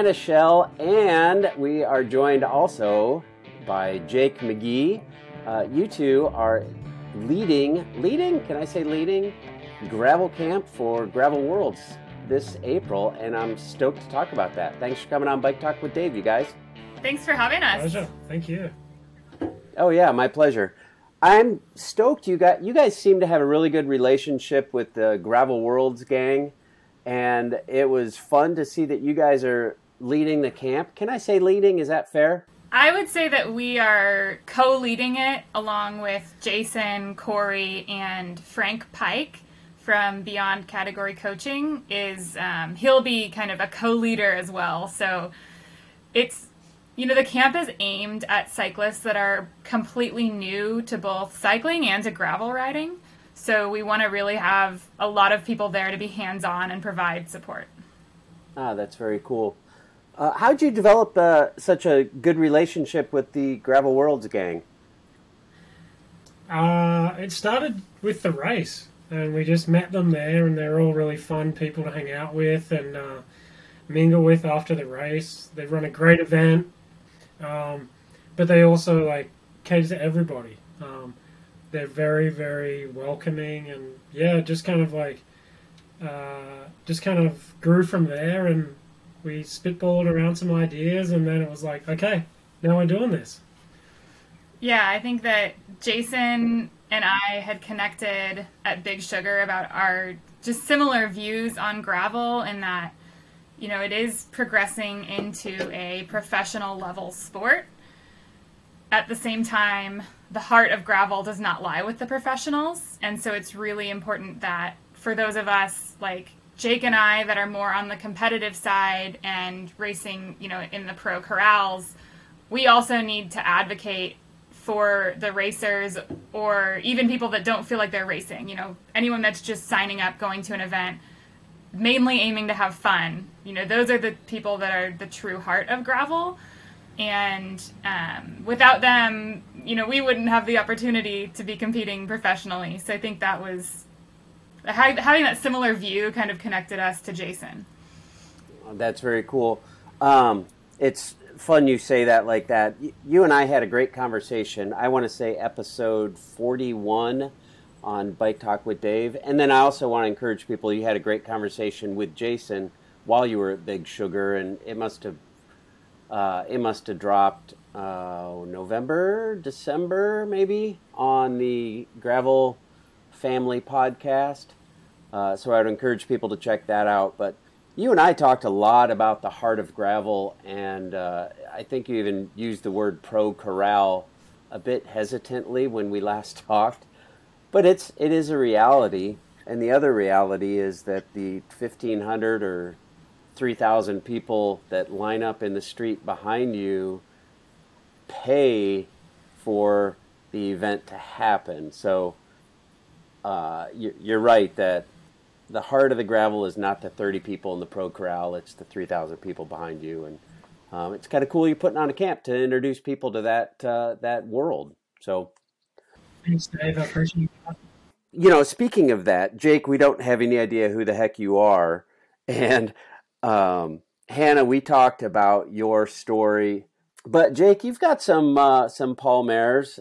Hannah Shell, and we are joined also by Jake Magee. Uh, you two are leading, leading, can I say leading? Gravel camp for Gravel Worlds this April, and I'm stoked to talk about that. Thanks for coming on Bike Talk with Dave, you guys. Thanks for having us. Pleasure. Thank you. Oh yeah, my pleasure. I'm stoked you got you guys seem to have a really good relationship with the Gravel Worlds gang and it was fun to see that you guys are leading the camp. Can I say leading? Is that fair? I would say that we are co leading it along with Jason, Cory, and Frank Pike from Beyond Category Coaching. Is um, he'll be kind of a co leader as well. So it's you know the camp is aimed at cyclists that are completely new to both cycling and to gravel riding. So we want to really have a lot of people there to be hands on and provide support. Ah, that's very cool. Uh, how'd you develop uh, such a good relationship with the Gravel Worlds gang? Uh, it started with the race, and we just met them there, and they're all really fun people to hang out with and uh, mingle with after the race. They run a great event, um, but they also like cater to everybody. Um, they're very very welcoming and yeah just kind of like uh, just kind of grew from there and we spitballed around some ideas and then it was like okay now we're doing this yeah i think that jason and i had connected at big sugar about our just similar views on gravel and that you know it is progressing into a professional level sport at the same time the heart of gravel does not lie with the professionals. And so it's really important that for those of us like Jake and I that are more on the competitive side and racing, you know, in the pro corrals, we also need to advocate for the racers or even people that don't feel like they're racing, you know, anyone that's just signing up, going to an event, mainly aiming to have fun. You know, those are the people that are the true heart of gravel and um, without them, you know, we wouldn't have the opportunity to be competing professionally. So I think that was having that similar view kind of connected us to Jason. That's very cool. Um, it's fun you say that like that. You and I had a great conversation. I want to say episode 41 on Bike Talk with Dave. And then I also want to encourage people you had a great conversation with Jason while you were at Big Sugar, and it must have uh, it must have dropped uh, November, December, maybe on the Gravel Family podcast. Uh, so I would encourage people to check that out. But you and I talked a lot about the heart of gravel, and uh, I think you even used the word pro corral a bit hesitantly when we last talked. But it's it is a reality, and the other reality is that the 1500 or 3,000 people that line up in the street behind you pay for the event to happen. So uh, you're right that the heart of the gravel is not the 30 people in the pro corral, it's the 3,000 people behind you. And um, it's kind of cool you're putting on a camp to introduce people to that, uh, that world. So. Thanks, Dave. I appreciate that. You know, speaking of that, Jake, we don't have any idea who the heck you are. And um, Hannah, we talked about your story, but Jake, you've got some uh, some palmarès.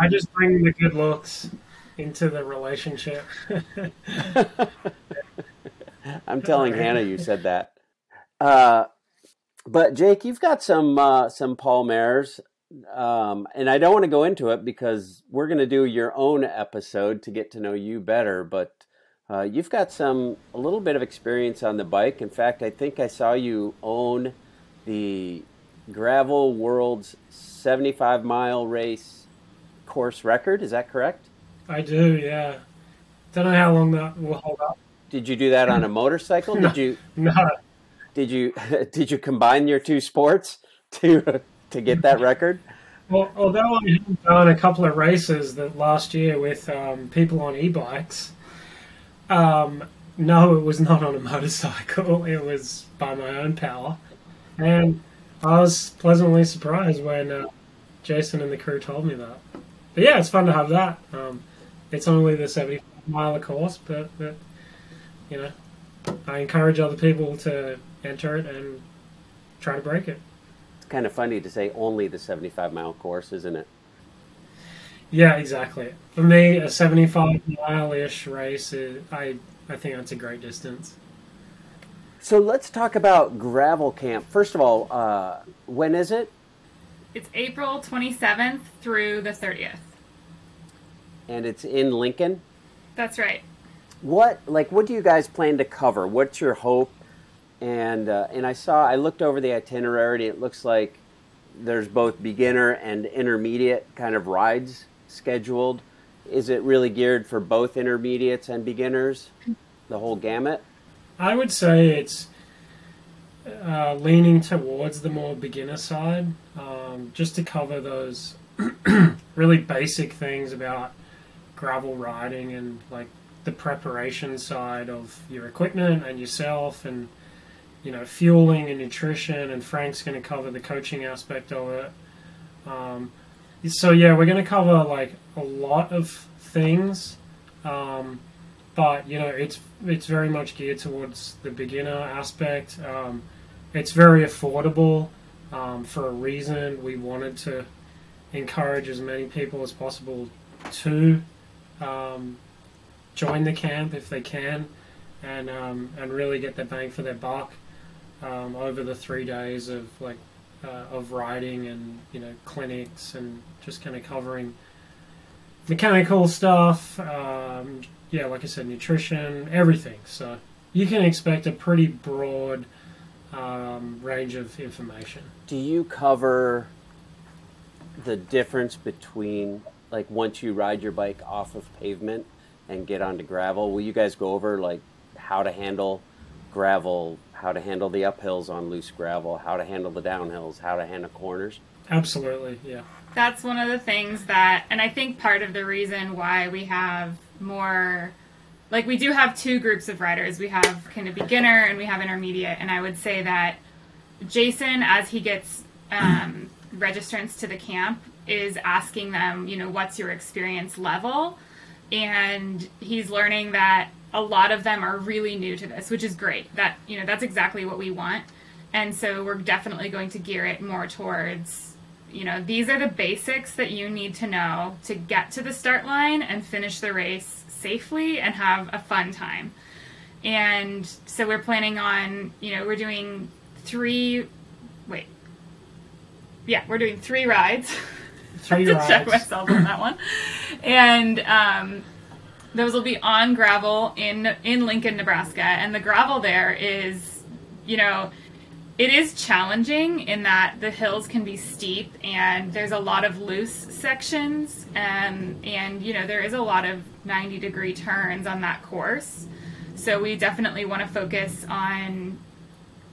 I just bring the good looks into the relationship. I'm telling Hannah you said that. Uh, but Jake, you've got some uh, some palmarès, um, and I don't want to go into it because we're going to do your own episode to get to know you better. But uh, you've got some a little bit of experience on the bike. In fact, I think I saw you own the Gravel World's 75 mile race course record. Is that correct? I do. Yeah. Don't know how long that will hold up. Did you do that on a motorcycle? no, did you? No. Did you? Did you combine your two sports to to get that record? Well, although I have done a couple of races that last year with um, people on e-bikes, um, no, it was not on a motorcycle. It was by my own power, and I was pleasantly surprised when uh, Jason and the crew told me that. But yeah, it's fun to have that. Um, it's only the seventy-five mile course, but, but you know, I encourage other people to enter it and try to break it. It's kind of funny to say only the 75 mile course, isn't it? Yeah, exactly. For me, a 75 mile ish race, is, I, I think that's a great distance. So let's talk about gravel camp. First of all, uh, when is it? It's April 27th through the 30th. And it's in Lincoln. That's right. What like what do you guys plan to cover? What's your hope? And uh, and I saw I looked over the itinerary. And it looks like there's both beginner and intermediate kind of rides scheduled. Is it really geared for both intermediates and beginners? The whole gamut? I would say it's uh, leaning towards the more beginner side, um, just to cover those really basic things about gravel riding and like the preparation side of your equipment and yourself and you know fueling and nutrition and frank's going to cover the coaching aspect of it. Um, so yeah we're going to cover like a lot of things um, but you know it's it's very much geared towards the beginner aspect. Um, it's very affordable um, for a reason. We wanted to encourage as many people as possible to um, join the camp if they can, and um, and really get the bang for their buck um, over the three days of like uh, of riding and you know clinics and just kind of covering mechanical stuff. Um, yeah, like I said, nutrition, everything. So you can expect a pretty broad um, range of information. Do you cover the difference between like once you ride your bike off of pavement and get onto gravel, will you guys go over like how to handle gravel, how to handle the uphills on loose gravel, how to handle the downhills, how to handle corners? Absolutely, yeah. That's one of the things that, and I think part of the reason why we have more, like we do have two groups of riders. We have kind of beginner and we have intermediate. And I would say that Jason, as he gets um, registrants to the camp, is asking them, you know, what's your experience level? And he's learning that a lot of them are really new to this, which is great. That, you know, that's exactly what we want. And so we're definitely going to gear it more towards, you know, these are the basics that you need to know to get to the start line and finish the race safely and have a fun time. And so we're planning on, you know, we're doing three, wait, yeah, we're doing three rides. Three to rides. check myself on that one. And um, those will be on gravel in in Lincoln, Nebraska, and the gravel there is, you know, it is challenging in that the hills can be steep and there's a lot of loose sections and and you know there is a lot of 90 degree turns on that course. So we definitely want to focus on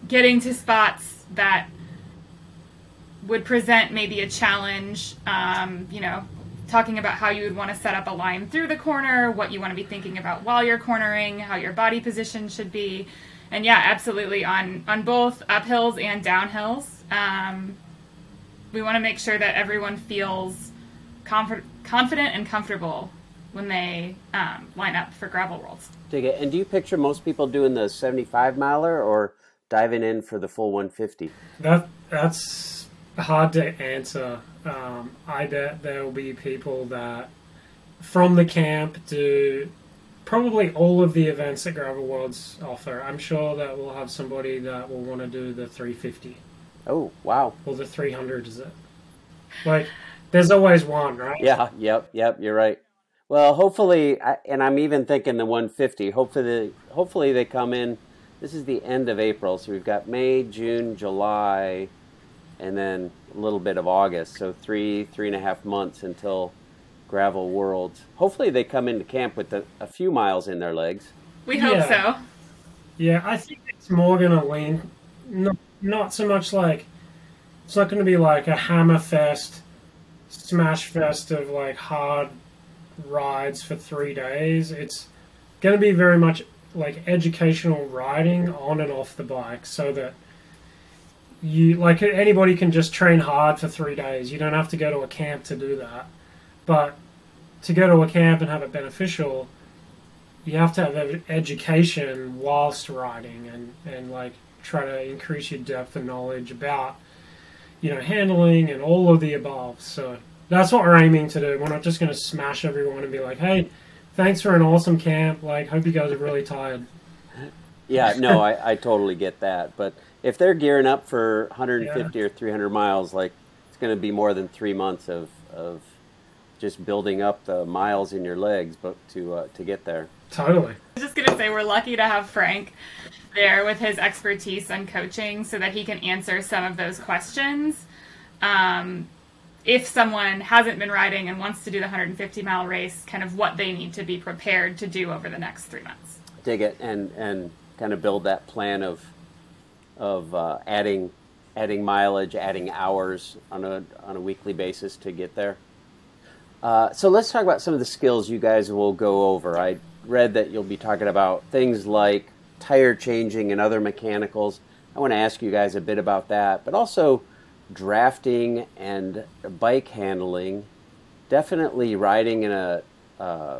getting to spots that would present maybe a challenge, um, you know, talking about how you would want to set up a line through the corner, what you want to be thinking about while you're cornering, how your body position should be. And yeah, absolutely on, on both uphills and downhills. Um, we want to make sure that everyone feels comfort, confident and comfortable when they um, line up for gravel worlds. Dig it. And do you picture most people doing the 75 miler or diving in for the full 150? That that's hard to answer. Um, I bet there will be people that from the camp do probably all of the events that Gravel Worlds offer. I'm sure that we'll have somebody that will want to do the 350 Oh, wow. or the 300. Is it like there's always one, right? Yeah, yep, yep, you're right. Well, hopefully, and I'm even thinking the 150. Hopefully, hopefully they come in. This is the end of April, so we've got May, June, July, and then a little bit of August. So three, three and a half months until Gravel Worlds. Hopefully, they come into camp with a, a few miles in their legs. We hope Yeah. so. Yeah, I think it's more going to lean, not, not so much like, it's not going to be like a hammer fest, smash fest of like hard rides for three days. It's going to be very much like educational riding on and off the bike so that you, like anybody can just train hard for three days. You don't have to go to a camp to do that. But to go to a camp and have it beneficial, you have to have education whilst riding and, and like try to increase your depth of knowledge about you know handling and all of the above. So that's what we're aiming to do. We're not just going to smash everyone and be like, hey, thanks for an awesome camp. Like, hope you guys are really tired. Yeah, no, I, I totally get that. But if they're gearing up for 150 yeah. or 300 miles, like it's going to be more than three months of, of just building up the miles in your legs, but to uh, to get there. Totally. I was just gonna say we're lucky to have Frank there with his expertise on coaching, so that he can answer some of those questions. Um, if someone hasn't been riding and wants to do the 150 mile race, kind of what they need to be prepared to do over the next three months. Dig it and and kind of build that plan of of uh, adding adding mileage, adding hours on a on a weekly basis to get there. Uh, so let's talk about some of the skills you guys will go over. I read that you'll be talking about things like tire changing and other mechanicals. I want to ask you guys a bit about that, but also drafting and bike handling. Definitely riding in a, a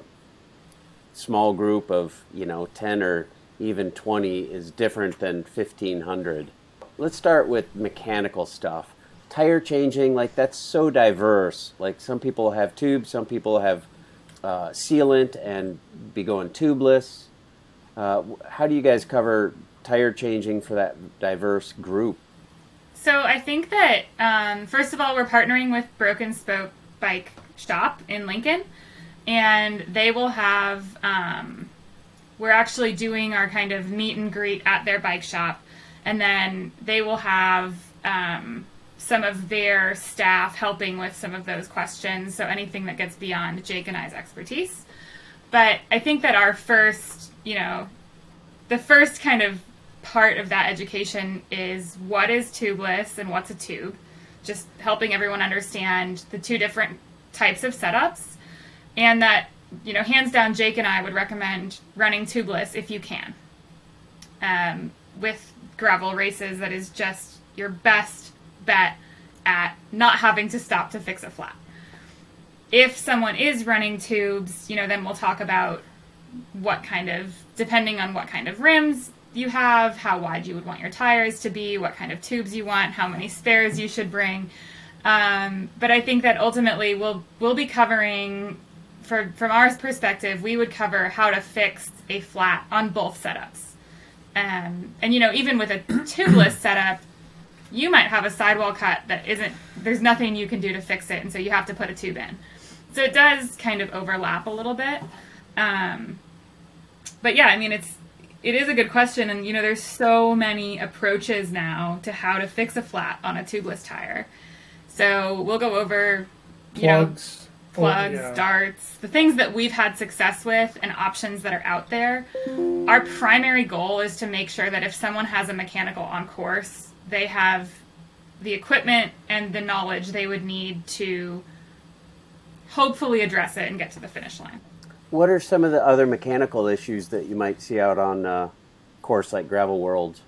small group of you know ten or even twenty is different than fifteen hundred. Let's start with mechanical stuff. Tire changing, like that's so diverse. Like some people have tubes, some people have uh, sealant and be going tubeless. Uh, how do you guys cover tire changing for that diverse group? So I think that um, first of all, we're partnering with Broken Spoke Bike Shop in Lincoln, and they will have. Um, we're actually doing our kind of meet and greet at their bike shop, and then they will have um, some of their staff helping with some of those questions. So anything that gets beyond Jake and I's expertise. But I think that our first, you know, the first kind of part of that education is what is tubeless and what's a tube. Just helping everyone understand the two different types of setups. And that, you know, hands down, Jake and I would recommend running tubeless if you can. Um, with gravel races, that is just your best bet at not having to stop to fix a flat. If someone is running tubes, you know, then we'll talk about what kind of, depending on what kind of rims you have, how wide you would want your tires to be, what kind of tubes you want, how many spares you should bring. Um, but I think that ultimately we'll we'll be covering, for, from our perspective, we would cover how to fix a flat on both setups. Um, and you know, even with a tubeless setup, you might have a sidewall cut that isn't there's nothing you can do to fix it and so you have to put a tube in. So it does kind of overlap a little bit. Um, but yeah i mean it's it is a good question and you know there's so many approaches now to how to fix a flat on a tubeless tire. So we'll go over you plugs know yeah. darts the things that we've had success with and options that are out there our primary goal is to make sure that if someone has a mechanical on course they have the equipment and the knowledge they would need to hopefully address it and get to the finish line. What are some of the other mechanical issues that you might see out on uh, course like Gravel Worlds?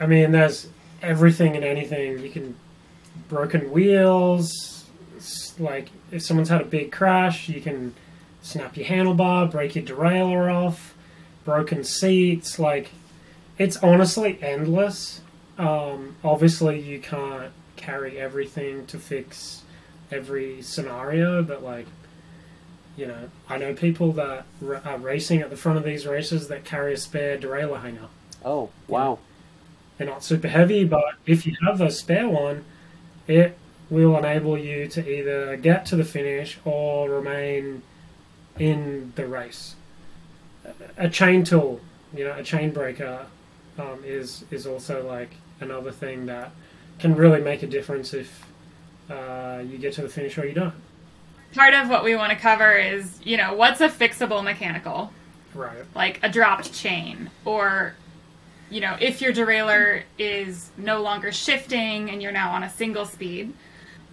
I mean, there's everything and anything. You can broken wheels. Like if someone's had a big crash, you can snap your handlebar, break your derailleur off, broken seats. Like it's honestly endless. Um, obviously, you can't carry everything to fix every scenario, but like, you know, I know people that are racing at the front of these races that carry a spare derailleur hanger. Oh, wow. They're not super heavy, but if you have a spare one, it will enable you to either get to the finish or remain in the race. A chain tool, you know, a chain breaker um, is is also like another thing that can really make a difference if uh, you get to the finish or you don't. Part of what we want to cover is, you know, what's a fixable mechanical? Right. Like a dropped chain, or, you know, if your derailleur is no longer shifting and you're now on a single speed.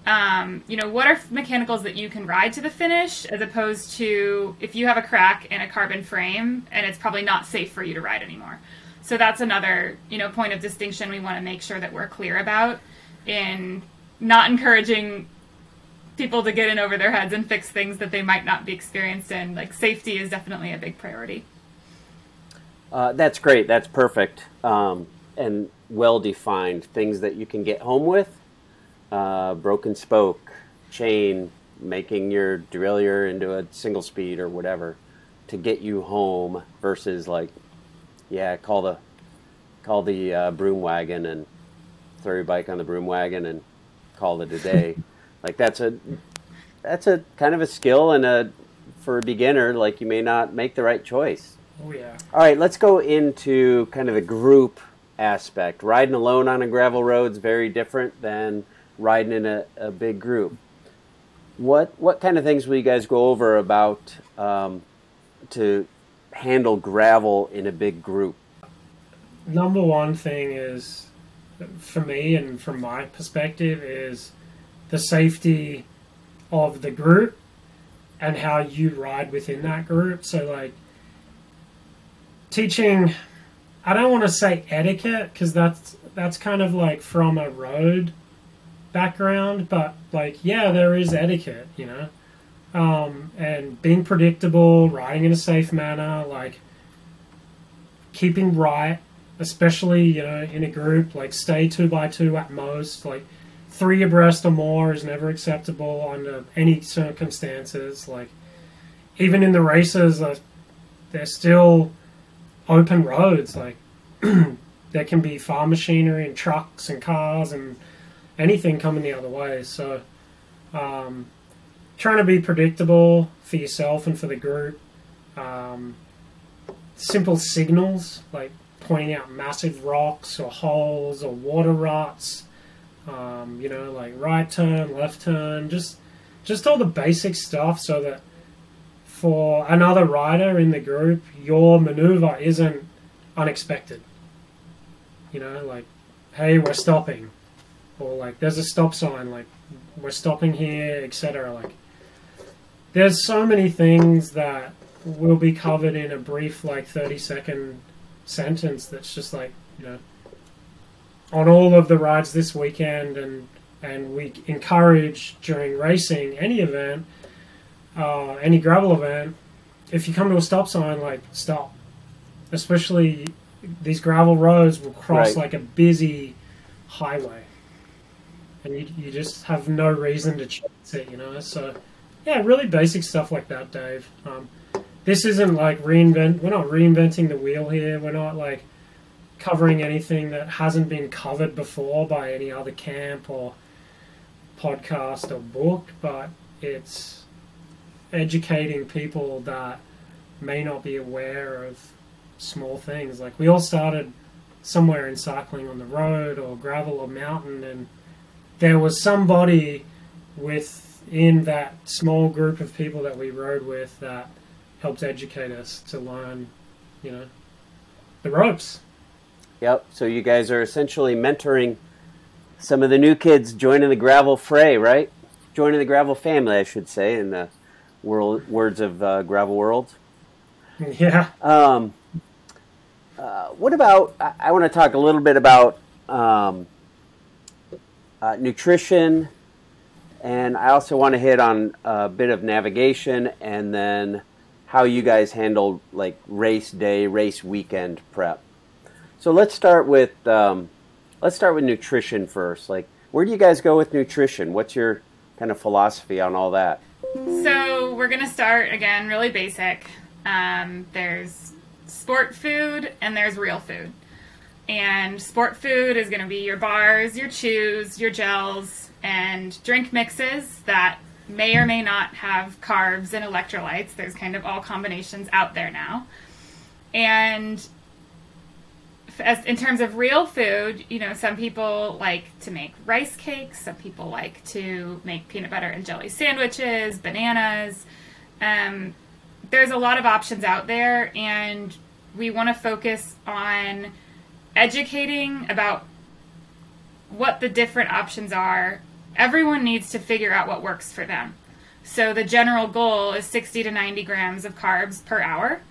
Um, you know, what are mechanicals that you can ride to the finish as opposed to if you have a crack in a carbon frame and it's probably not safe for you to ride anymore. So that's another, you know, point of distinction we want to make sure that we're clear about in not encouraging people to get in over their heads and fix things that they might not be experienced in. Like safety is definitely a big priority. Uh, that's great. That's perfect. Um, and well defined things that you can get home with. Uh, broken spoke, chain, making your derailleur into a single speed or whatever to get you home versus like, yeah, call the call the uh, broom wagon and throw your bike on the broom wagon and call it a day. like that's a that's a kind of a skill and a for a beginner. Like you may not make the right choice. Oh yeah. All right, let's go into kind of the group aspect. Riding alone on a gravel road is very different than riding in a, a big group. What what kind of things will you guys go over about um, to handle gravel in a big group? Number one thing is, for me and from my perspective, is the safety of the group and how you ride within that group. So, like, teaching, I don't want to say etiquette because that's that's kind of like from a road background, but like, yeah, there is etiquette, you know, um, and being predictable, riding in a safe manner, like keeping right, especially you know in a group, like stay two by two at most, like three abreast or more is never acceptable under any circumstances. Like even in the races, uh, they're still open roads. Like there can be farm machinery and trucks and cars and anything coming the other way. So um, trying to be predictable for yourself and for the group. Um, simple signals like pointing out massive rocks or holes or water ruts um, you know, like right turn, left turn, just just all the basic stuff, so that for another rider in the group, your maneuver isn't unexpected. You know, like, hey, we're stopping, or like, there's a stop sign, like, we're stopping here, etc. Like, there's so many things that will be covered in a brief, like, 30 second sentence that's just like, you know, on all of the rides this weekend, and and we encourage during racing any event, uh, any gravel event, if you come to a stop sign, like stop. Especially these gravel roads will cross Right. like a busy highway, and you you just have no reason to chance it, you know. So yeah, really basic stuff like that, Dave. Um, this isn't like reinvent. We're not reinventing the wheel here. We're not like covering anything that hasn't been covered before by any other camp or podcast or book, but it's educating people that may not be aware of small things. Like we all started somewhere in cycling on the road or gravel or mountain, and there was somebody within that small group of people that we rode with that helped educate us to learn, you know, the ropes. Yep. So you guys are essentially mentoring some of the new kids joining the gravel fray, right? Joining the gravel family, I should say, in the world words of uh, gravel world. Yeah. Um, uh, what about? I, I want to talk a little bit about um, uh, nutrition, and I also want to hit on a bit of navigation, and then how you guys handle like race day, race weekend prep. So let's start with um, let's start with nutrition first. Like, where do you guys go with nutrition? What's your kind of philosophy on all that? So we're gonna start again, really basic. Um, there's sport food and there's real food. And sport food is gonna be your bars, your chews, your gels, and drink mixes that may or may not have carbs and electrolytes. There's kind of all combinations out there now. And as in terms of real food, you know, some people like to make rice cakes. Some people like to make peanut butter and jelly sandwiches, bananas. Um, there's a lot of options out there, and we want to focus on educating about what the different options are. Everyone needs to figure out what works for them. So the general goal is 60 to 90 grams of carbs per hour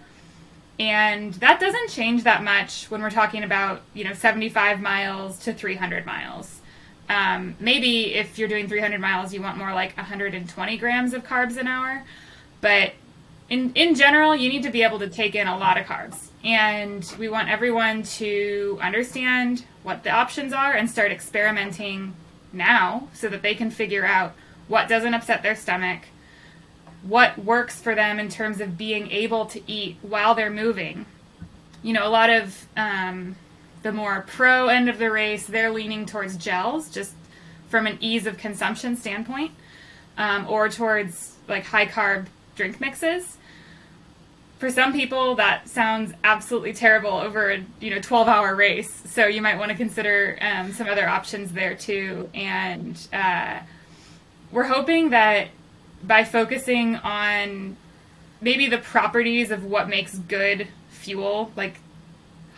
and that doesn't change that much when we're talking about you know 75 miles to 300 miles um, maybe if you're doing 300 miles you want more like 120 grams of carbs an hour but in, in general you need to be able to take in a lot of carbs And we want everyone to understand what the options are and start experimenting now so that they can figure out what doesn't upset their stomach, what works for them in terms of being able to eat while they're moving. You know, a lot of um, the more pro end of the race, they're leaning towards gels just from an ease of consumption standpoint, um, or towards like high carb drink mixes. For some people, that sounds absolutely terrible over a you know 12 hour race. So you might want to consider um, some other options there too. And uh, we're hoping that by focusing on maybe the properties of what makes good fuel, like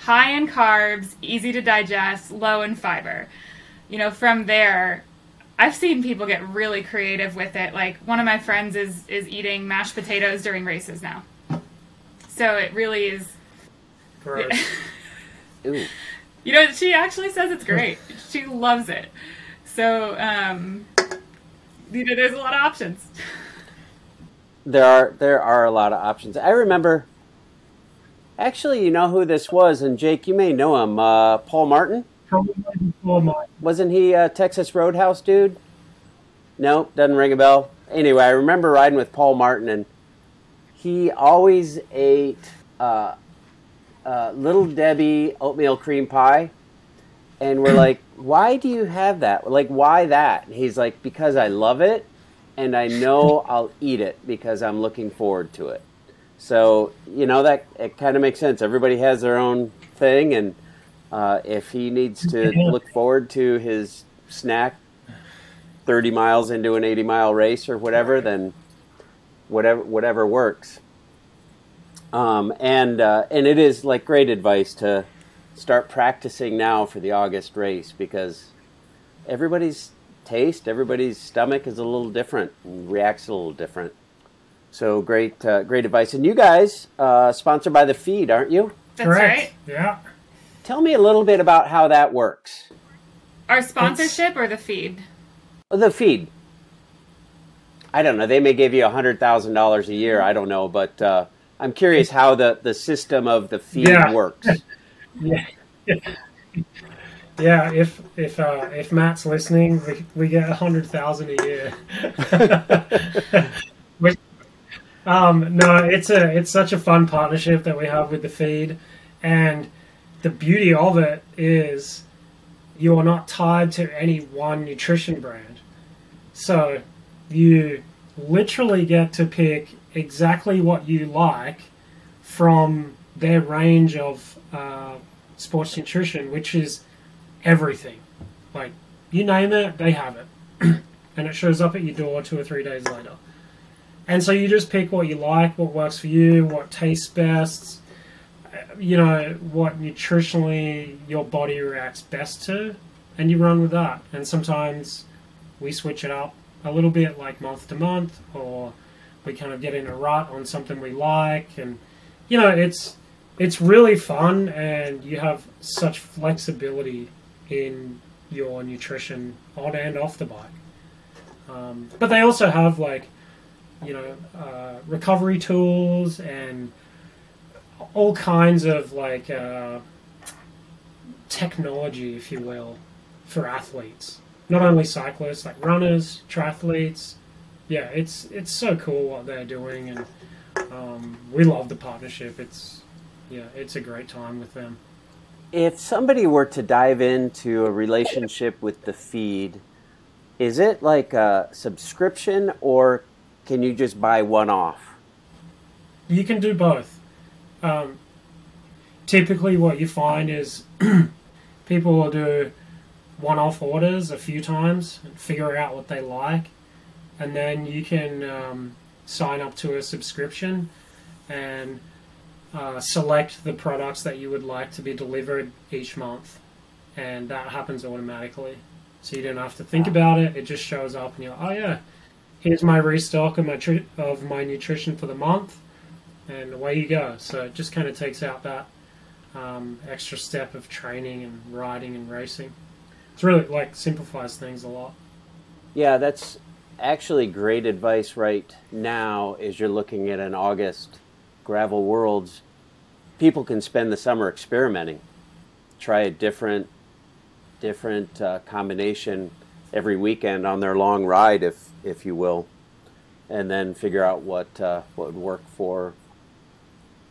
high in carbs, easy to digest, low in fiber. You know, from there, I've seen people get really creative with it. Like one of my friends is is eating mashed potatoes during races now. So it really is. Ooh. You know, she actually says it's great. she loves it. So, um, you know, there's a lot of options. There are there are a lot of options. I remember. Actually, you know who this was, and Jake, you may know him. Uh, Paul Martin. Probably before mine. Wasn't he a Texas Roadhouse dude? No, doesn't ring a bell. Anyway, I remember riding with Paul Martin, and he always ate uh, uh, Little Debbie oatmeal cream pie. And we're like, why do you have that? Like, why that? And he's like, because I love it, and I know I'll eat it because I'm looking forward to it. So you know that it kind of makes sense. Everybody has their own thing, and uh, if he needs to look forward to his snack 30 miles into an 80 mile race or whatever, then whatever whatever works. Um, and uh, and it is like great advice to start practicing now for the August race because everybody's taste, everybody's stomach is a little different and reacts a little different. So great, uh, great advice. And you guys, uh, sponsored by the feed, aren't you? That's Correct. right. Yeah. Tell me a little bit about how that works. Our sponsorship or the feed? The feed. I don't know. They may give you hundred thousand dollars a year. I don't know, but uh, I'm curious how the, the system of the feed Yeah. works. Yeah. Yeah, if if uh, if Matt's listening, we, we get a hundred thousand a year. Which- um, no, it's a it's such a fun partnership that we have with the feed, and the beauty of it is you're not tied to any one nutrition brand. So you literally get to pick exactly what you like from their range of uh, sports nutrition, which is everything. Like you name it, they have it, and it shows up at your door two or three days later. And so you just pick what you like, what works for you, what tastes best, uh, you know, what nutritionally your body reacts best to, and you run with that. And sometimes we switch it up a little bit, like month to month, or we kind of get in a rut on something we like, and you know, it's it's really fun, and you have such flexibility in your nutrition on and off the bike. Um, but they also have like, you know, uh, recovery tools and all kinds of like uh, technology, if you will, for athletes. Not only cyclists, like runners, triathletes. Yeah, it's it's so cool what they're doing, and um, we love the partnership. It's yeah, it's a great time with them. If somebody were to dive into a relationship with the feed, is it like a subscription or can you just buy one off? You can do both. Um, typically, what you find is people will do one off orders a few times and figure out what they like, and then you can um, sign up to a subscription and uh, select the products that you would like to be delivered each month, and that happens automatically. So you don't have to think about it; it just shows up, and you're, like, oh yeah, here's my restock of my tri- of my nutrition for the month and away you go. So it just kind of takes out that um, extra step of training and riding and racing. It's really like simplifies things a lot. Yeah, that's actually great advice right now as you're looking at an August Gravel Worlds. people can spend the summer experimenting, try a different different uh, combination every weekend on their long ride, if if you will, and then figure out what uh, what would work for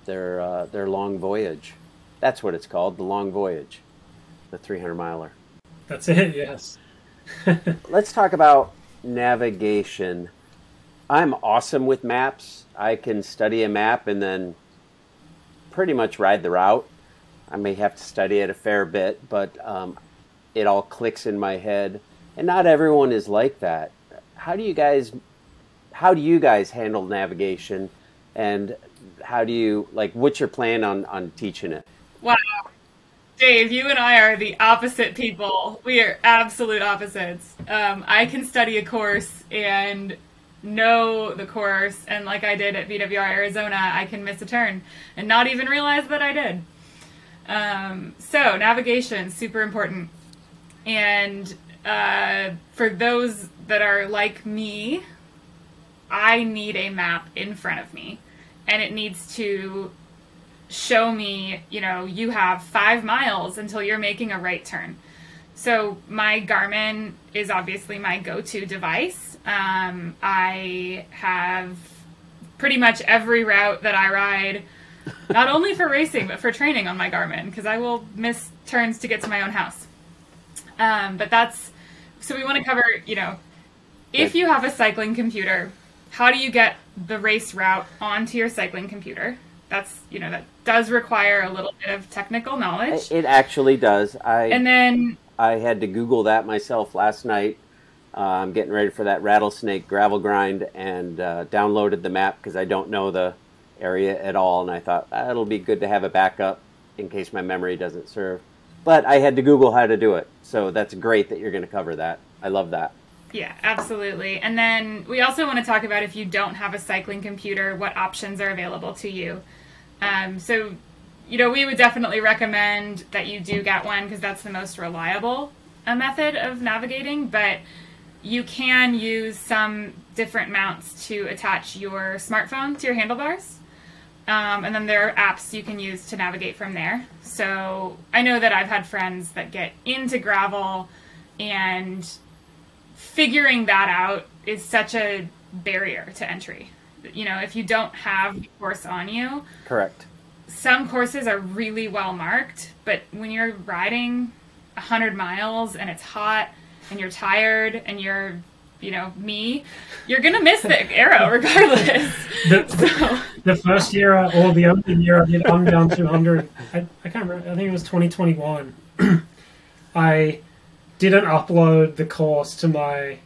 their uh, their long voyage. That's what it's called, the long voyage, the 300 miler. That's it. Yes. Let's talk about navigation. I'm awesome with maps. I can study a map and then pretty much ride the route. I may have to study it a fair bit, but um, it all clicks in my head. And not everyone is like that. How do you guys how do you guys handle navigation and how do you like what's your plan on on teaching it? Wow. Dave, you and I are the opposite people. We are absolute opposites. Um, I can study a course and know the course, and like I did at BWR Arizona, I can miss a turn and not even realize that I did. Um, so, navigation, super important. And uh, for those that are like me, I need a map in front of me, and it needs to show me, you know, you have five miles until you're making a right turn. So my Garmin is obviously my go-to device. Um, I have pretty much every route that I ride, not only for racing but for training on my Garmin because I will miss turns to get to my own house. Um, but that's so we want to cover, you know, if you have a cycling computer, how do you get the race route onto your cycling computer? That's you know that does require a little bit of technical knowledge. It actually does. I and then I had to Google that myself last night. Uh, I'm getting ready for that rattlesnake gravel grind and uh, downloaded the map because I don't know the area at all, and I thought ah, it'll be good to have a backup in case my memory doesn't serve. But I had to Google how to do it, so that's great that you're going to cover that. I love that. Yeah, absolutely. And then we also want to talk about if you don't have a cycling computer, what options are available to you. Um, so, you know, we would definitely recommend that you do get one because that's the most reliable uh, method of navigating. But you can use some different mounts to attach your smartphone to your handlebars. Um, and then there are apps you can use to navigate from there. So I know that I've had friends that get into gravel and figuring that out is such a barrier to entry you know, if you don't have the course on you. Correct. Some courses are really well marked, but when you're riding 100 miles and it's hot and you're tired and you're you know me you're gonna miss the arrow regardless the, so. the first year or the only year i did Unbound 200 I, I can't remember i think it was 2021 i didn't upload the course to my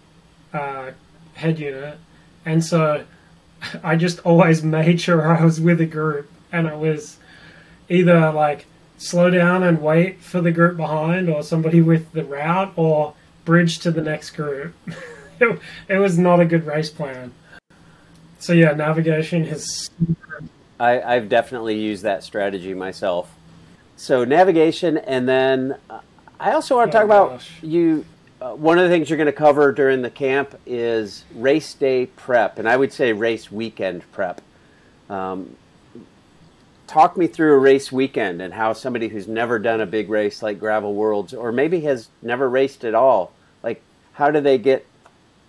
uh, head unit and so I just always made sure I was with a group and it was either like slow down and wait for the group behind or somebody with the route or bridge to the next group. it, it was not a good race plan. So yeah, navigation is. I, I've definitely used that strategy myself. So navigation, and then uh, I also want to oh talk gosh. about you uh, one of the things you're going to cover during the camp is race day prep, and I would say race weekend prep. Um, talk me through a race weekend and how somebody who's never done a big race like Gravel Worlds, or maybe has never raced at all, like how do they get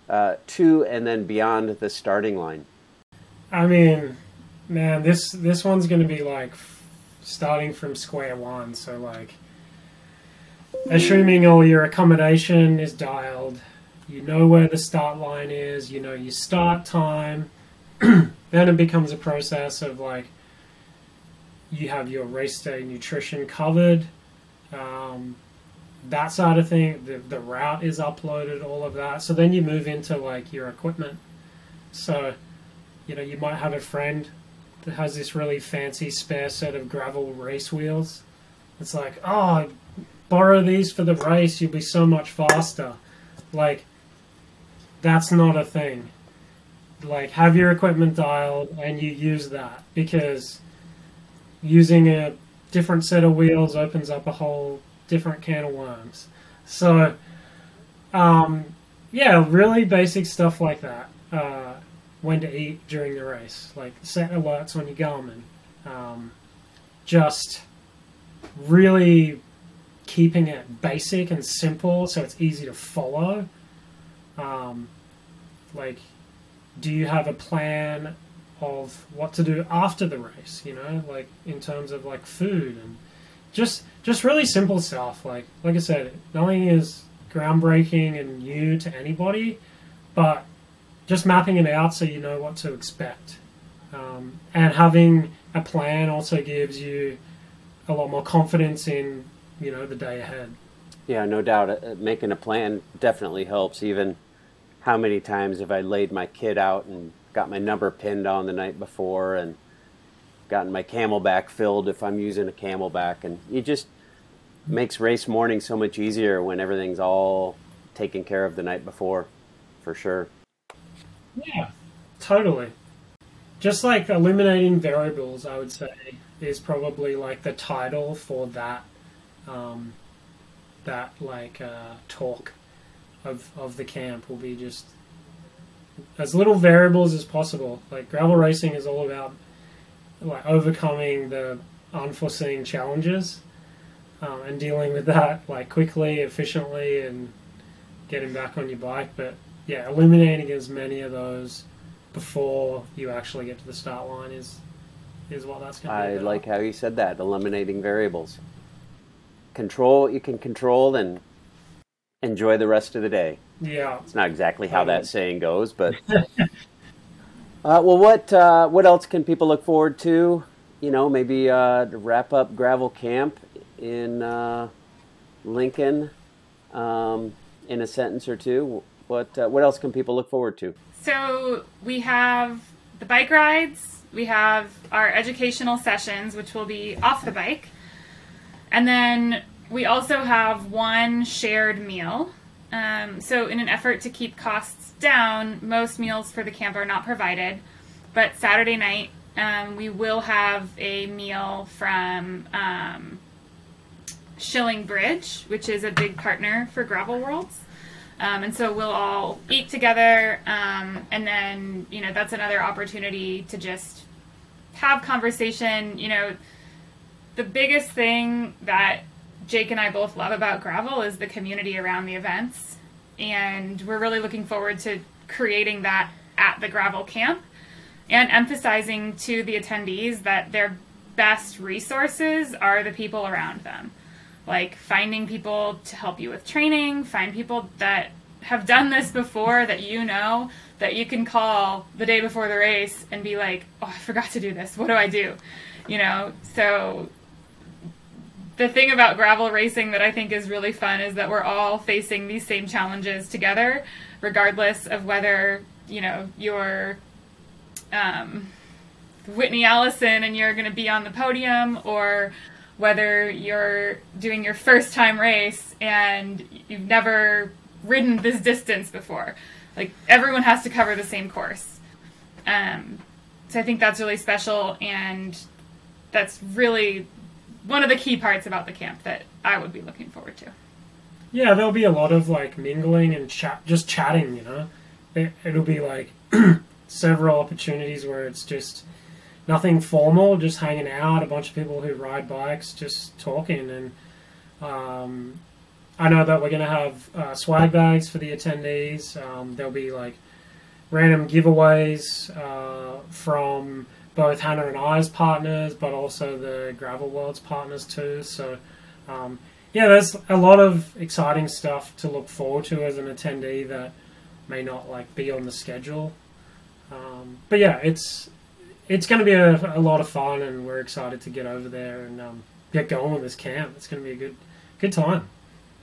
uh, to and then beyond the starting line? I mean, man, this this one's going to be like starting from square one. So like assuming all your accommodation is dialed, you know where the start line is, you know your start time, then it becomes a process of like you have your race day nutrition covered. Um, that side of thing, the, the route is uploaded, all of that. So then you move into like your equipment. So, you know, you might have a friend that has this really fancy spare set of gravel race wheels. It's like, oh, borrow these for the race, you'll be so much faster. Like, that's not a thing. Like, have your equipment dialed and you use that because using a different set of wheels opens up a whole different can of worms. So, um, yeah, really basic stuff like that. Uh, when to eat during the race, like set alerts on your Garmin. Um, just really keeping it basic and simple so it's easy to follow. Um, like, do you have a plan of what to do after the race? You know, like in terms of like food and just just really simple stuff. Like like I said, nothing is groundbreaking and new to anybody, but just mapping it out so you know what to expect. Um, and having a plan also gives you a lot more confidence in you know the day ahead. Yeah, no doubt. Uh, making a plan definitely helps. Even how many times have I laid my kid out and got my number pinned on the night before and gotten my CamelBak filled if I'm using a CamelBak, and it just makes race morning so much easier when everything's all taken care of the night before, for sure. Yeah, totally. Just like eliminating variables, I would say, is probably like the title for that, um, that like uh, talk of of the camp will be just as little variables as possible. Like gravel racing is all about like overcoming the unforeseen challenges um, and dealing with that like quickly, efficiently, and getting back on your bike. But yeah, eliminating as many of those before you actually get to the start line is is what that's going to be. I like how you said that, eliminating variables. Control what you can control and enjoy the rest of the day. Yeah. It's not exactly how that saying goes, but uh, well, what uh, what else can people look forward to? You know, maybe uh, to wrap up gravel camp in uh, Lincoln um, in a sentence or two. What uh, what else can people look forward to? So we have the bike rides. We have our educational sessions, which will be off the bike, and then we also have one shared meal. Um, so, in an effort to keep costs down, most meals for the camp are not provided. But Saturday night, um, we will have a meal from um, Schilling Bridge, which is a big partner for Gravel Worlds. Um, and so we'll all eat together, um, and then you know that's another opportunity to just have conversation. You know, the biggest thing that Jake and I both love about gravel is the community around the events, and we're really looking forward to creating that at the gravel camp and emphasizing to the attendees that their best resources are the people around them like finding people to help you with training, find people that have done this before that you know that you can call the day before the race and be like, "Oh, I forgot to do this. What do I do?" You know, so the thing about gravel racing that I think is really fun is that we're all facing these same challenges together, regardless of whether you know you're um, Whitney Allison and you're going to be on the podium, or whether you're doing your first time race and you've never ridden this distance before. Like everyone has to cover the same course. Um, so I think that's really special, and that's really one of the key parts about the camp that I would be looking forward to. Yeah, there'll be a lot of like mingling and chat, just chatting. You know, it, it'll be like several opportunities where it's just nothing formal, just hanging out, a bunch of people who ride bikes, just talking. And um, I know that we're going to have uh, swag bags for the attendees. Um, there'll be like random giveaways uh, from both Hannah and I's partners, but also the Gravel Worlds partners too. So, um, yeah, there's a lot of exciting stuff to look forward to as an attendee that may not like be on the schedule. Um, but yeah, it's it's going to be a, a, lot of fun, and we're excited to get over there and um, get going with this camp. It's going to be a good good time.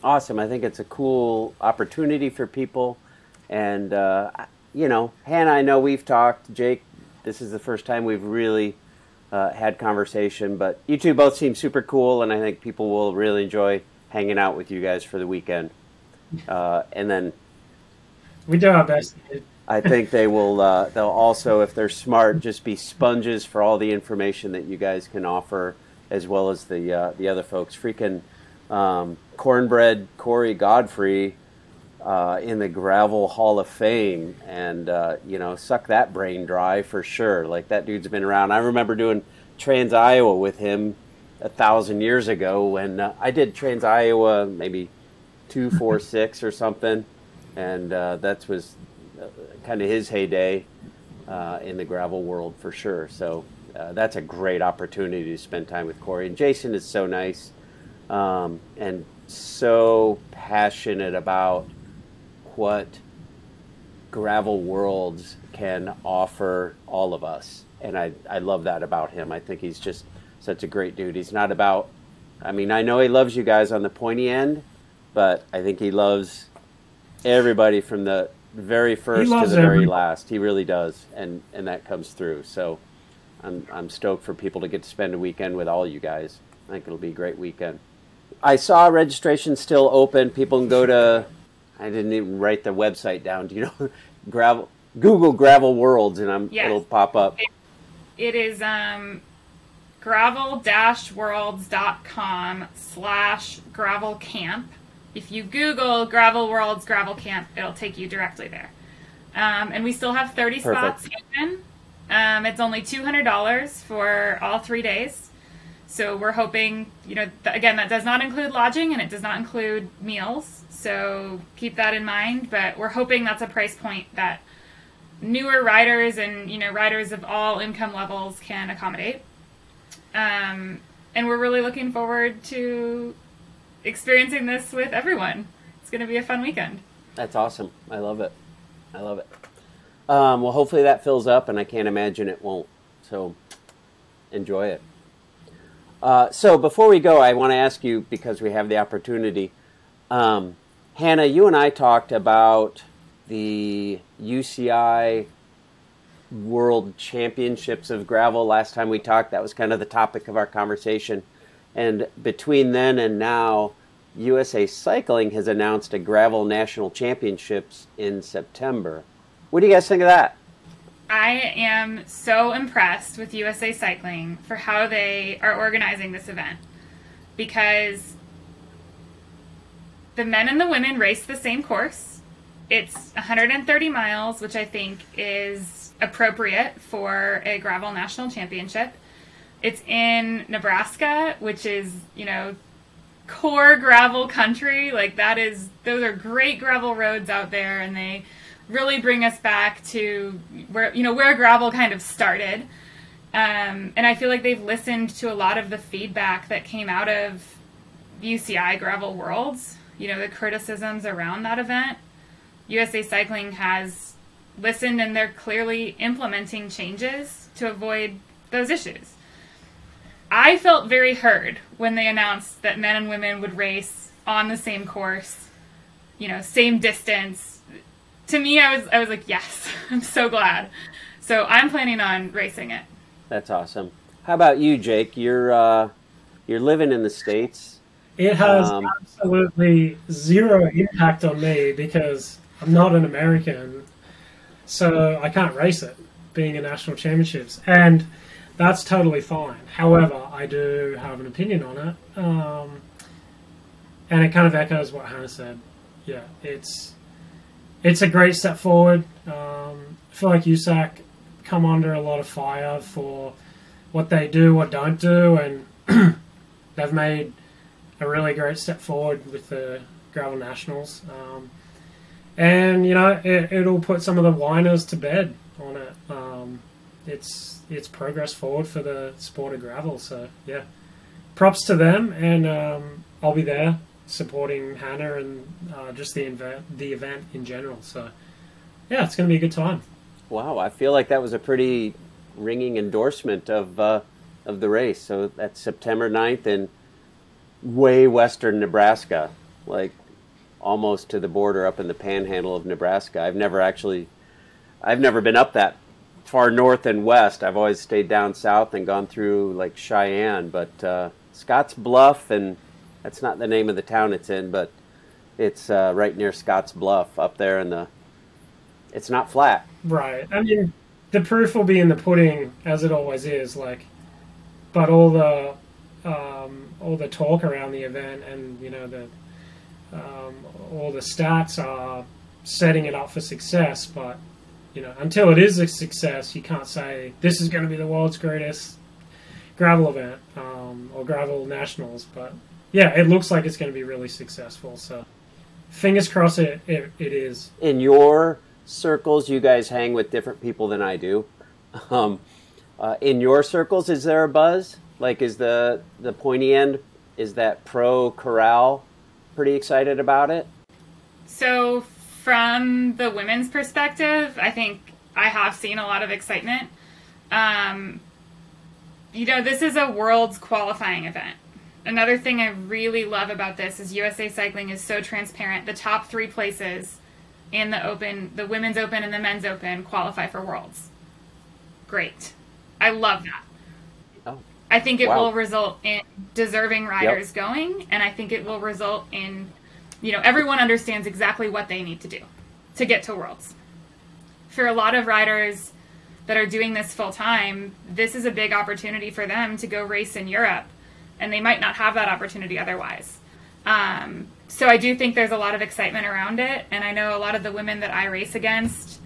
Awesome! I think it's a cool opportunity for people, and uh, you know, Hannah. I know we've talked. Jake, this is the first time we've really uh, had conversation, but you two both seem super cool, and I think people will really enjoy hanging out with you guys for the weekend. Uh, and then we do our best. I think they will. Uh, they'll also, if they're smart, just be sponges for all the information that you guys can offer, as well as the uh, the other folks. Freaking um, cornbread Cory Godfrey uh, in the Gravel Hall of Fame, and uh, you know, suck that brain dry for sure. Like that dude's been around. I remember doing Trans Iowa with him a thousand years ago when uh, I did Trans Iowa, maybe two, four, six or something, and uh, that was uh, kind of his heyday uh, in the gravel world for sure. So uh, that's a great opportunity to spend time with Cory. And Jason is so nice um, and so passionate about what gravel worlds can offer all of us. And I, I love that about him. I think he's just such a great dude. He's not about, I mean, I know he loves you guys on the pointy end, but I think he loves everybody from the very first to the very last. He really does. And, and that comes through. So I'm, I'm stoked for people to get to spend a weekend with all you guys. I think it'll be a great weekend. I saw registration still open. People can go to, I didn't even write the website down. Do you know, gravel, Google gravel worlds and I'm, yes. it'll pop up. It, it is um, gravel-worlds.com slash gravel camp. If you Google gravel worlds gravel camp, it'll take you directly there. Um, and we still have 30 Perfect. spots open. Um, it's only $200 for all three days. So we're hoping, you know, th- again, that does not include lodging and it does not include meals. So keep that in mind. But we're hoping that's a price point that newer riders and, you know, riders of all income levels can accommodate. Um, and we're really looking forward to experiencing this with everyone. It's going to be a fun weekend. That's awesome. I love it. I love it. Um, well, hopefully that fills up, and I can't imagine it won't. So enjoy it. Uh, so before we go, I want to ask you because we have the opportunity. Um, Hannah, you and I talked about the UCI World Championships of Gravel last time we talked. That was kind of the topic of our conversation. And between then and now, USA Cycling has announced a gravel national championships in September. What do you guys think of that? I am so impressed with USA Cycling for how they are organizing this event because the men and the women race the same course. It's 130 miles, which I think is appropriate for a gravel national championship. It's in Nebraska, which is, you know, core gravel country. Like that is those are great gravel roads out there and they really bring us back to where you know where gravel kind of started. Um, and I feel like they've listened to a lot of the feedback that came out of UCI Gravel Worlds. You know the criticisms around that event. USA Cycling has listened and they're clearly implementing changes to avoid those issues. I felt very heard when they announced that men and women would race on the same course, you know, same distance, to me, I was I was like, yes, I'm so glad. So I'm planning on racing it. That's awesome. How about you, Jake? You're uh, you're living in the states. It has um, absolutely zero impact on me because I'm not an American, so I can't race it. Being a national championships, and that's totally fine. However, I do have an opinion on it, um, and it kind of echoes what Hannah said. Yeah, it's it's a great step forward. Um, I feel like USAC come under a lot of fire for what they do, what don't do, and they've made a really great step forward with the gravel nationals. Um, and you know, it, will put some of the whiners to bed on it. Um, it's it's progress forward for the sport of gravel. So yeah, props to them, and um, I'll be there supporting Hannah and uh, just the event, the event in general. So, yeah, it's going to be a good time. Wow, I feel like that was a pretty ringing endorsement of uh, of the race. So that's September 9th in way western Nebraska, like almost to the border up in the panhandle of Nebraska. I've never actually, I've never been up that far north and west. I've always stayed down south and gone through like Cheyenne, but uh, Scotts Bluff and that's not the name of the town it's in, but it's uh, right near Scotts Bluff up there in the. It's not flat. Right. I mean, the proof will be in the pudding, as it always is. Like, but all the um, all the talk around the event and you know the um, all the stats are setting it up for success. But you know, until it is a success, you can't say this is going to be the world's greatest gravel event um, or gravel nationals. But yeah, it looks like it's going to be really successful. So fingers crossed it, it, it is. In your circles, you guys hang with different people than I do. Um, uh, in your circles, is there a buzz? Like, is the the pointy end is that pro corral pretty excited about it? So, from the women's perspective, I think I have seen a lot of excitement. Um, you know, this is a world's qualifying event. Another thing I really love about this is USA Cycling is so transparent. The top three places in the open, the women's open and the men's open, qualify for worlds. Great. I love that. Oh. I think it Wow. will result in deserving riders going, and I think it will result in, you know, everyone understands exactly what they need to do to get to worlds. For a lot of riders that are doing this full time, this is a big opportunity for them to go race in Europe, and they might not have that opportunity otherwise. Um, so I do think there's a lot of excitement around it, and I know a lot of the women that I race against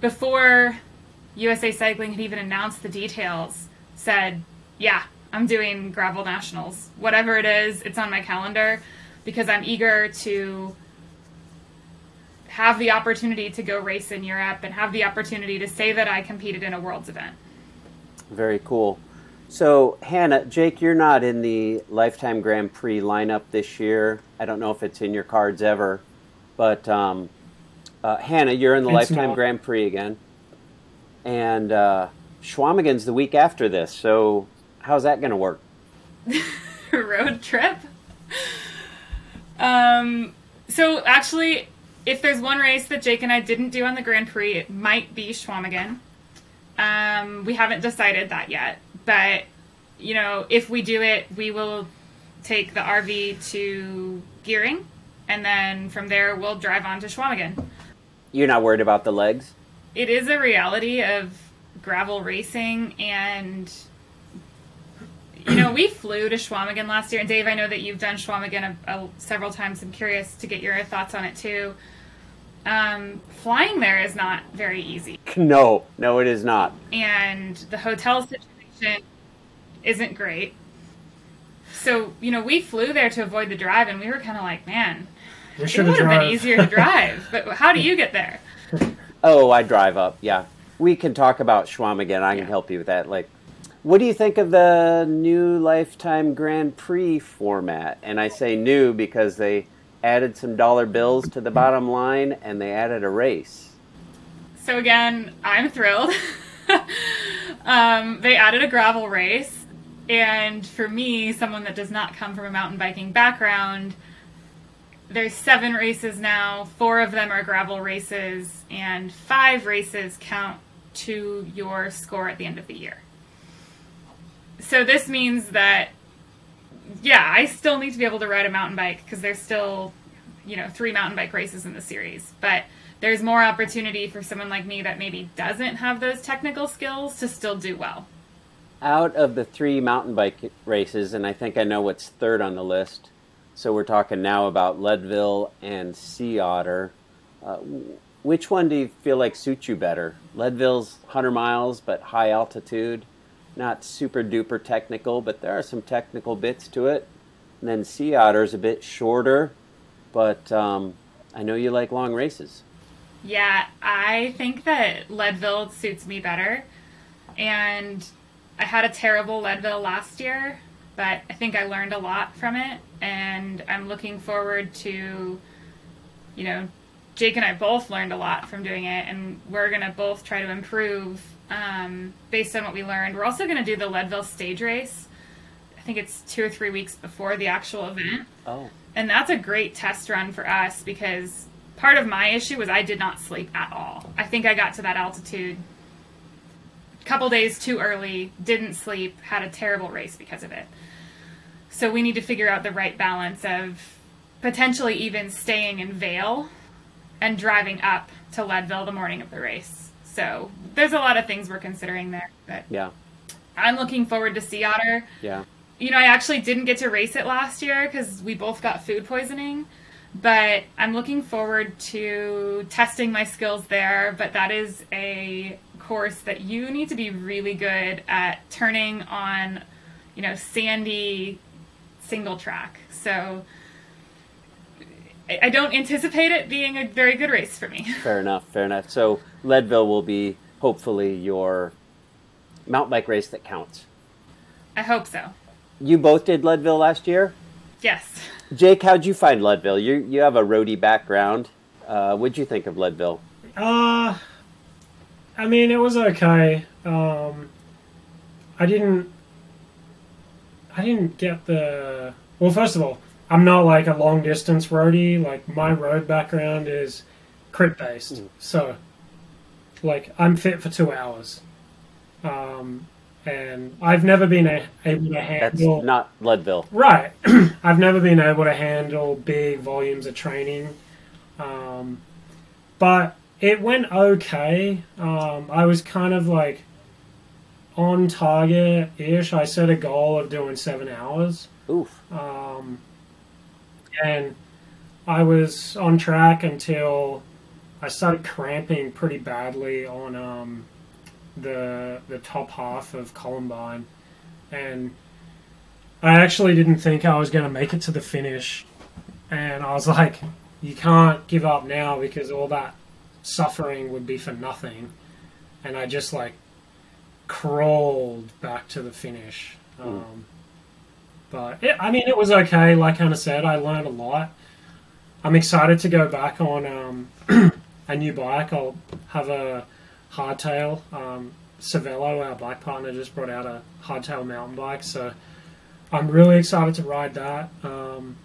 before USA Cycling had even announced the details said, "Yeah, I'm doing gravel nationals. Whatever it is, it's on my calendar because I'm eager to have the opportunity to go race in Europe and have the opportunity to say that I competed in a world's event." Very cool. So, Hannah, Jake, you're not in the Lifetime Grand Prix lineup this year. I don't know if it's in your cards ever, but um, uh, Hannah, you're in the It's Lifetime not. Grand Prix again, and uh, Chequamegon's the week after this. So, how's that going to work? road trip. Um, so actually, if there's one race that Jake and I didn't do on the Grand Prix, it might be Chequamegon. Um, we haven't decided that yet, but you know, if we do it, we will take the RV to Gering, and then from there we'll drive on to Chequamegon. You're not worried about the legs? It is a reality of gravel racing and you know, we flew to Chequamegon last year, and Dave, I know that you've done Chequamegon a, a, several times. I'm curious to get your thoughts on it too. Um, flying there is not very easy, No, no, it is not. and the hotel situation isn't great. So, you know, we flew there to avoid the drive, and we were kind of like, man, We it would have have been easier to drive. But how do you get there? Oh, I drive up. Yeah, we can talk about Chequamegon. I can Yeah. help you with that. Like, what do you think of the new Lifetime Grand Prix format? And I say new because they added some dollar bills to the bottom line and they added a race. So again, I'm thrilled. um, they added a gravel race, and for me, someone that does not come from a mountain biking background, there's seven races now. Four of them are gravel races, and five races count to your score at the end of the year. So this means that, yeah, I still need to be able to ride a mountain bike because there's still, you know, three mountain bike races in the series, but there's more opportunity for someone like me that maybe doesn't have those technical skills to still do well. Out of the three mountain bike races, and I think I know what's third on the list. So we're talking now about Leadville and Sea Otter. Uh, which one do you feel like suits you better? Leadville's 100 miles, but high altitude, not super duper technical, but there are some technical bits to it. And then Sea Otter's a bit shorter, but um, I know you like long races. Yeah, I think that Leadville suits me better. And I had a terrible Leadville last year, but I think I learned a lot from it. And I'm looking forward to, you know, Jake and I both learned a lot from doing it, and we're going to both try to improve um, based on what we learned. We're also going to do the Leadville stage race. I think it's two or three weeks before the actual event. Oh, And that's a great test run for us because part of my issue was I did not sleep at all. I think I got to that altitude a couple days too early, didn't sleep, had a terrible race because of it. So we need to figure out the right balance of potentially even staying in Vail and driving up to Leadville the morning of the race. So there's a lot of things we're considering there, but yeah, I'm looking forward to Sea Otter yeah. you know, I actually didn't get to race it last year because we both got food poisoning. But I'm looking forward to testing my skills there. But that is a course that you need to be really good at turning on you know, sandy single track. So I, don't anticipate it being a very good race for me. Fair enough. Fair enough. So Leadville will be hopefully your mountain bike race that counts. I hope so. You both did Leadville last year. Yes. Jake, how'd you find Leadville? You you have a roadie background. Uh, what'd you think of Leadville? Uh, I mean, it was okay. Um, I didn't. I didn't get the. Well, first of all, I'm not like a long distance roadie. Like my road background is crit based, Mm. so like I'm fit for two hours. Um, and I've never been a, able to That's handle. not Leadville. Right. I've never been able to handle big volumes of training. Um, but it went okay. Um, I was kind of like on target ish. I set a goal of doing seven hours. Oof. Um, and I was on track until I started cramping pretty badly on um, the the top half of Columbine, and I actually didn't think I was going to make it to the finish. And I was like, "You can't give up now because all that suffering would be for nothing." And I just like crawled back to the finish. Um, but it, I mean, it was okay. Like Hannah said, I learned a lot. I'm excited to go back on um, a new bike. I'll have a hardtail. Um, Cervélo, our bike partner, just brought out a hardtail mountain bike, so I'm really excited to ride that. Um,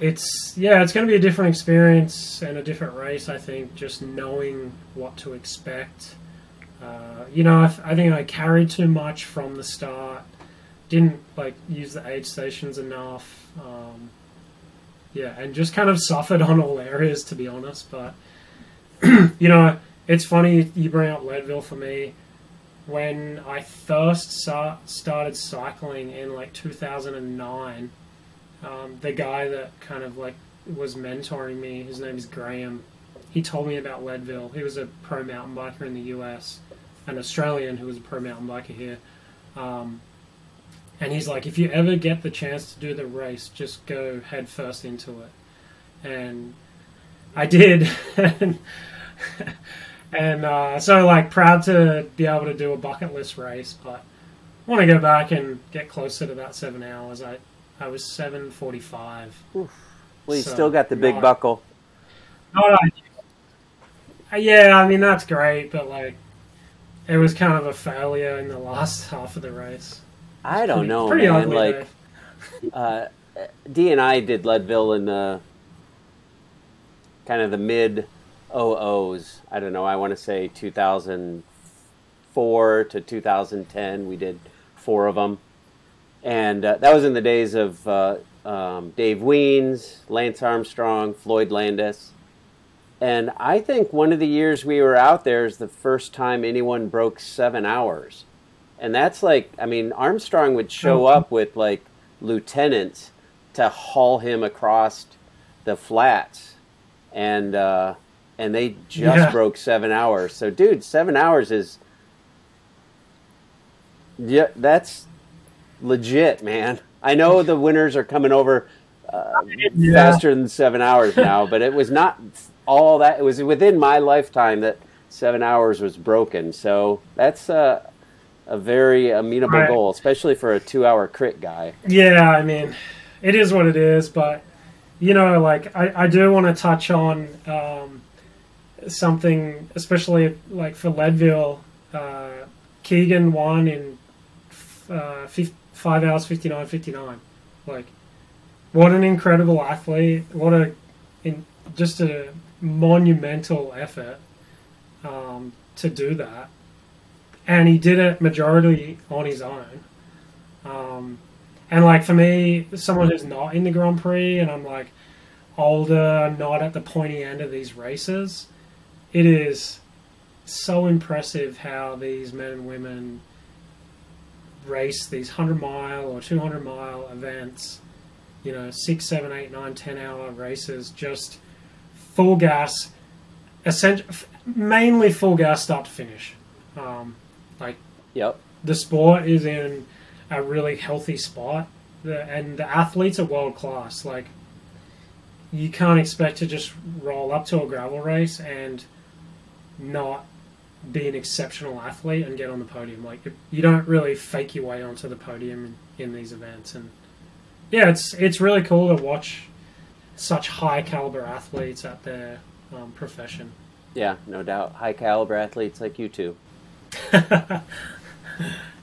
it's yeah, it's going to be a different experience and a different race. I think just knowing what to expect. Uh, you know, I, I think I carried too much from the start. Didn't like use the aid stations enough. Um, yeah, and just kind of suffered on all areas, to be honest. But you know, it's funny you bring up Leadville for me. When I first started cycling in like 2009, um, the guy that kind of like was mentoring me, his name is Graham. He told me about Leadville. He was a pro mountain biker in the US, an Australian who was a pro mountain biker here. Um, and he's like, if you ever get the chance to do the race, just go head first into it. And I did. and uh, so, like, proud to be able to do a bucket list race, but want to go back and get closer to that seven hours. I, I was 7.45. Well, you So, still got the big not- buckle. Not ideal. Uh, Yeah, I mean, that's great, but, like, it was kind of a failure in the last half of the race. I don't Pretty- know, pretty man. ugly like day. uh, D and I did Leadville in the kind of the mid OOs. I don't know. I want to say 2004 to 2010. We did four of them, and uh, that was in the days of uh, um, Dave Wiens, Lance Armstrong, Floyd Landis. And I think one of the years we were out there is the first time anyone broke seven hours. And that's like, I mean, Armstrong would show Oh. up with like lieutenants to haul him across the flats, and uh, and they just Yeah. broke seven hours. So, dude, seven hours is yeah, that's legit, man. I know the winners are coming over uh, Yeah. faster than seven hours now, but it was not all that. It was within my lifetime that seven hours was broken. So that's a, a very amenable Right. goal, especially for a two-hour crit guy. Yeah, I mean, it is what it is, but you know, like I, I do want to touch on um, something, especially like for Leadville. Uh, Keegan won in uh, fif- five hours fifty nine fifty nine. Like, what an incredible athlete! What a in, just a monumental effort um, to do that, and he did it majority on his own. Um, and like for me, someone who's not in the Grand Prix, and I'm like older, not at the pointy end of these races, it is so impressive how these men and women race these 100 mile or 200 mile events, you know, six, seven, eight, nine, ten hour races, just full gas, mainly full gas start to finish. Um, like Yep. the sport is in a really healthy spot, the, and the athletes are world class. Like you can't expect to just roll up to a gravel race and not be an exceptional athlete and get on the podium. Like you don't really fake your way onto the podium in, in these events, and yeah, it's it's really cool to watch such high caliber athletes at their um, profession. Yeah, no doubt. High caliber athletes like you two.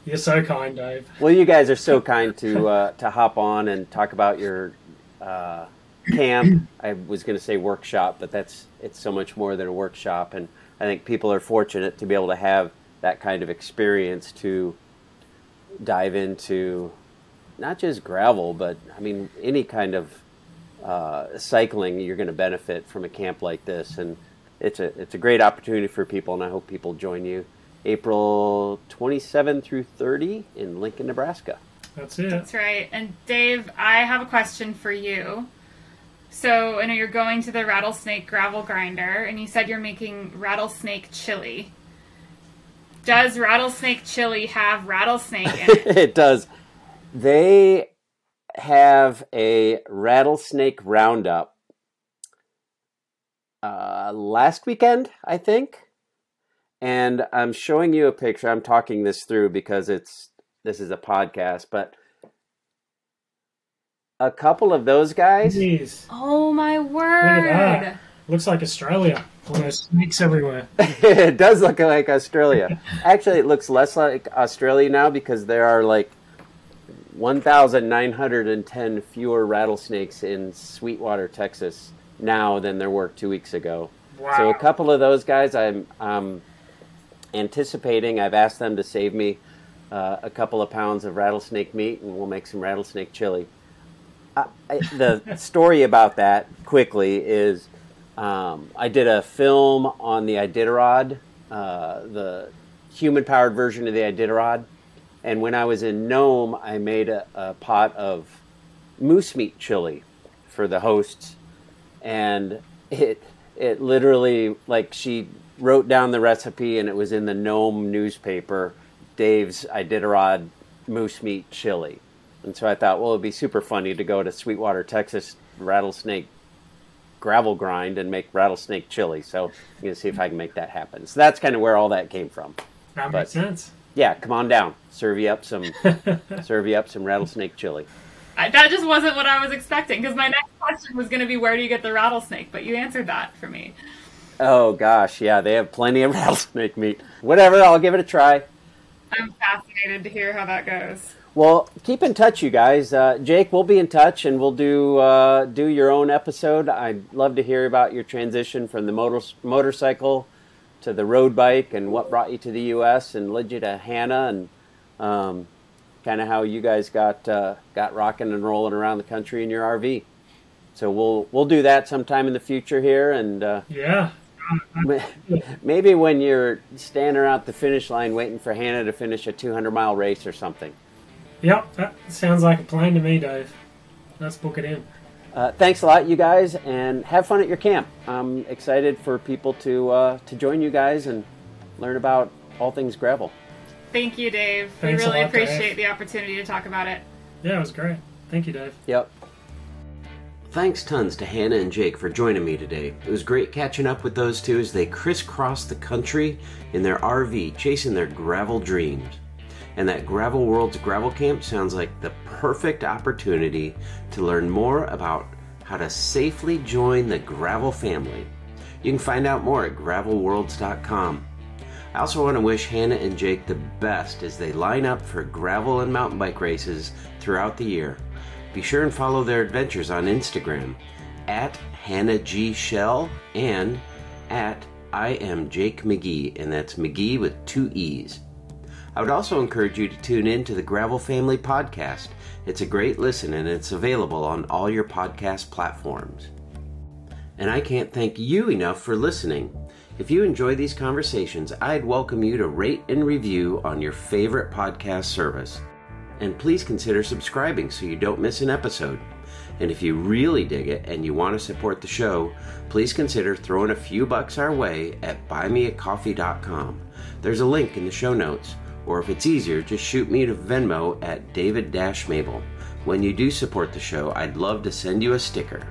You're so kind, Dave. Well, you guys are so kind to uh, to hop on and talk about your uh, camp. I was going to say workshop, but that's it's so much more than a workshop, and I think people are fortunate to be able to have that kind of experience to dive into not just gravel, but I mean any kind of uh, cycling. You're going to benefit from a camp like this, and it's a it's a great opportunity for people, and I hope people join you. April 27 through 30 in Lincoln, Nebraska. That's it. That's right. And Dave, I have a question for you. So I know you're going to the rattlesnake gravel grinder, and you said you're making rattlesnake chili. Does rattlesnake chili have rattlesnake in it? it does. They have a rattlesnake roundup uh, last weekend, I think. And I'm showing you a picture. I'm talking this through because it's this is a podcast, but a couple of those guys. Jeez. oh my word! Look at word! that. Looks like Australia. All those snakes everywhere. it does look like Australia. Actually, it looks less like Australia now because there are like 1,910 fewer rattlesnakes in Sweetwater, Texas now than there were two weeks ago. Wow. So a couple of those guys, I'm um, anticipating. I've asked them to save me uh, a couple of pounds of rattlesnake meat, and we'll make some rattlesnake chili. I, the story about that quickly is um, I did a film on the Iditarod, uh, the human-powered version of the Iditarod, and when I was in Nome, I made a, a pot of moose meat chili for the hosts, and it it literally like she wrote down the recipe and it was in the Nome newspaper, Dave's Iditarod moose meat chili. And so I thought, well, it'd be super funny to go to Sweetwater, Texas, rattlesnake gravel grind and make rattlesnake chili. So I'm going to see if I can make that happen. So that's kind of where all that came from. That But- makes sense. Yeah, come on down. Serve you up some serve you up some rattlesnake chili. I, that just wasn't what I was expecting because my next question was going to be where do you get the rattlesnake, but you answered that for me. Oh gosh, yeah, they have plenty of rattlesnake meat. Whatever, I'll give it a try. I'm fascinated to hear how that goes. Well, keep in touch, you guys. Uh, Jake, we'll be in touch, and we'll do uh, do your own episode. I'd love to hear about your transition from the motor, motorcycle to the road bike, and what brought you to the U.S. and led you to Hannah, and um, kind of how you guys got uh, got rocking and rolling around the country in your RV. So we'll we'll do that sometime in the future here, and uh, Yeah. maybe when you're standing around the finish line waiting for Hannah to finish a 200 mile race or something. Yep. That sounds like a plan to me, Dave. Let's book it in. Uh, thanks a lot, you guys, and have fun at your camp. I'm excited for people to uh, to join you guys and learn about all things gravel. Thank you, Dave. Thanks we really lot, Dave. appreciate the opportunity to talk about it. Yeah, it was great. Thank you, Dave. Yep. Thanks tons to Hannah and Jake for joining me today. It was great catching up with those two as they crisscrossed the country in their RV, chasing their gravel dreams. And that Gravel World's Gravel Camp sounds like the perfect opportunity to learn more about how to safely join the gravel family. You can find out more at gravelworlds.com. I also want to wish Hannah and Jake the best as they line up for gravel and mountain bike races throughout the year. Be sure and follow their adventures on Instagram at Hannah G Shell and at I am Jake Magee, and that's Magee with two E's. I would also encourage you to tune in to the Gravel Family podcast. It's a great listen and it's available on all your podcast platforms. And I can't thank you enough for listening. If you enjoy these conversations, I'd welcome you to rate and review on your favorite podcast service. And please consider subscribing so you don't miss an episode. And if you really dig it and you want to support the show, please consider throwing a few bucks our way at buymeacoffee.com. There's a link in the show notes. Or if it's easier, just shoot me to Venmo at David Mable. When you do support the show, I'd love to send you a sticker.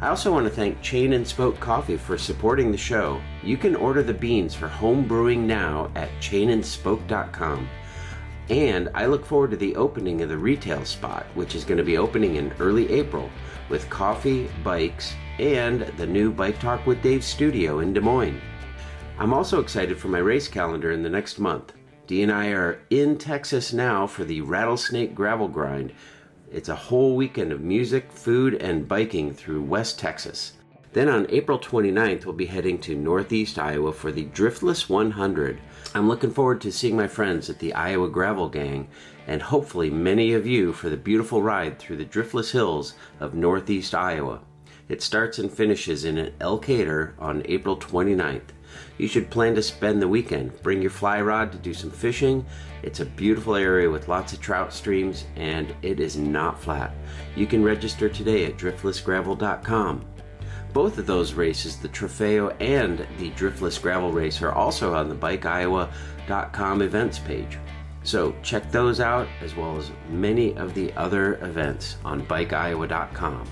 I also want to thank Chain and Spoke Coffee for supporting the show. You can order the beans for home brewing now at chainandspoke.com. And I look forward to the opening of the retail spot, which is going to be opening in early April with coffee, bikes, and the new Bike Talk with Dave studio in Des Moines. I'm also excited for my race calendar in the next month. Dee and I are in Texas now for the Rattlesnake Gravel Grind, it's a whole weekend of music, food, and biking through West Texas. Then on April 29th, we'll be heading to Northeast Iowa for the Driftless 100. I'm looking forward to seeing my friends at the Iowa Gravel Gang and hopefully many of you for the beautiful ride through the Driftless Hills of Northeast Iowa. It starts and finishes in El Elkader on April 29th. You should plan to spend the weekend. Bring your fly rod to do some fishing. It's a beautiful area with lots of trout streams and it is not flat. You can register today at driftlessgravel.com. Both of those races, the Trofeo and the Driftless Gravel Race, are also on the bikeiowa.com events page. So check those out as well as many of the other events on bikeiowa.com.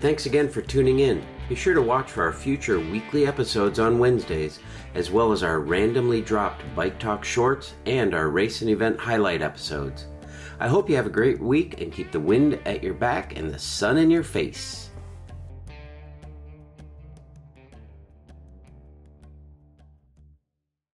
Thanks again for tuning in. Be sure to watch for our future weekly episodes on Wednesdays, as well as our randomly dropped Bike Talk shorts and our race and event highlight episodes. I hope you have a great week and keep the wind at your back and the sun in your face.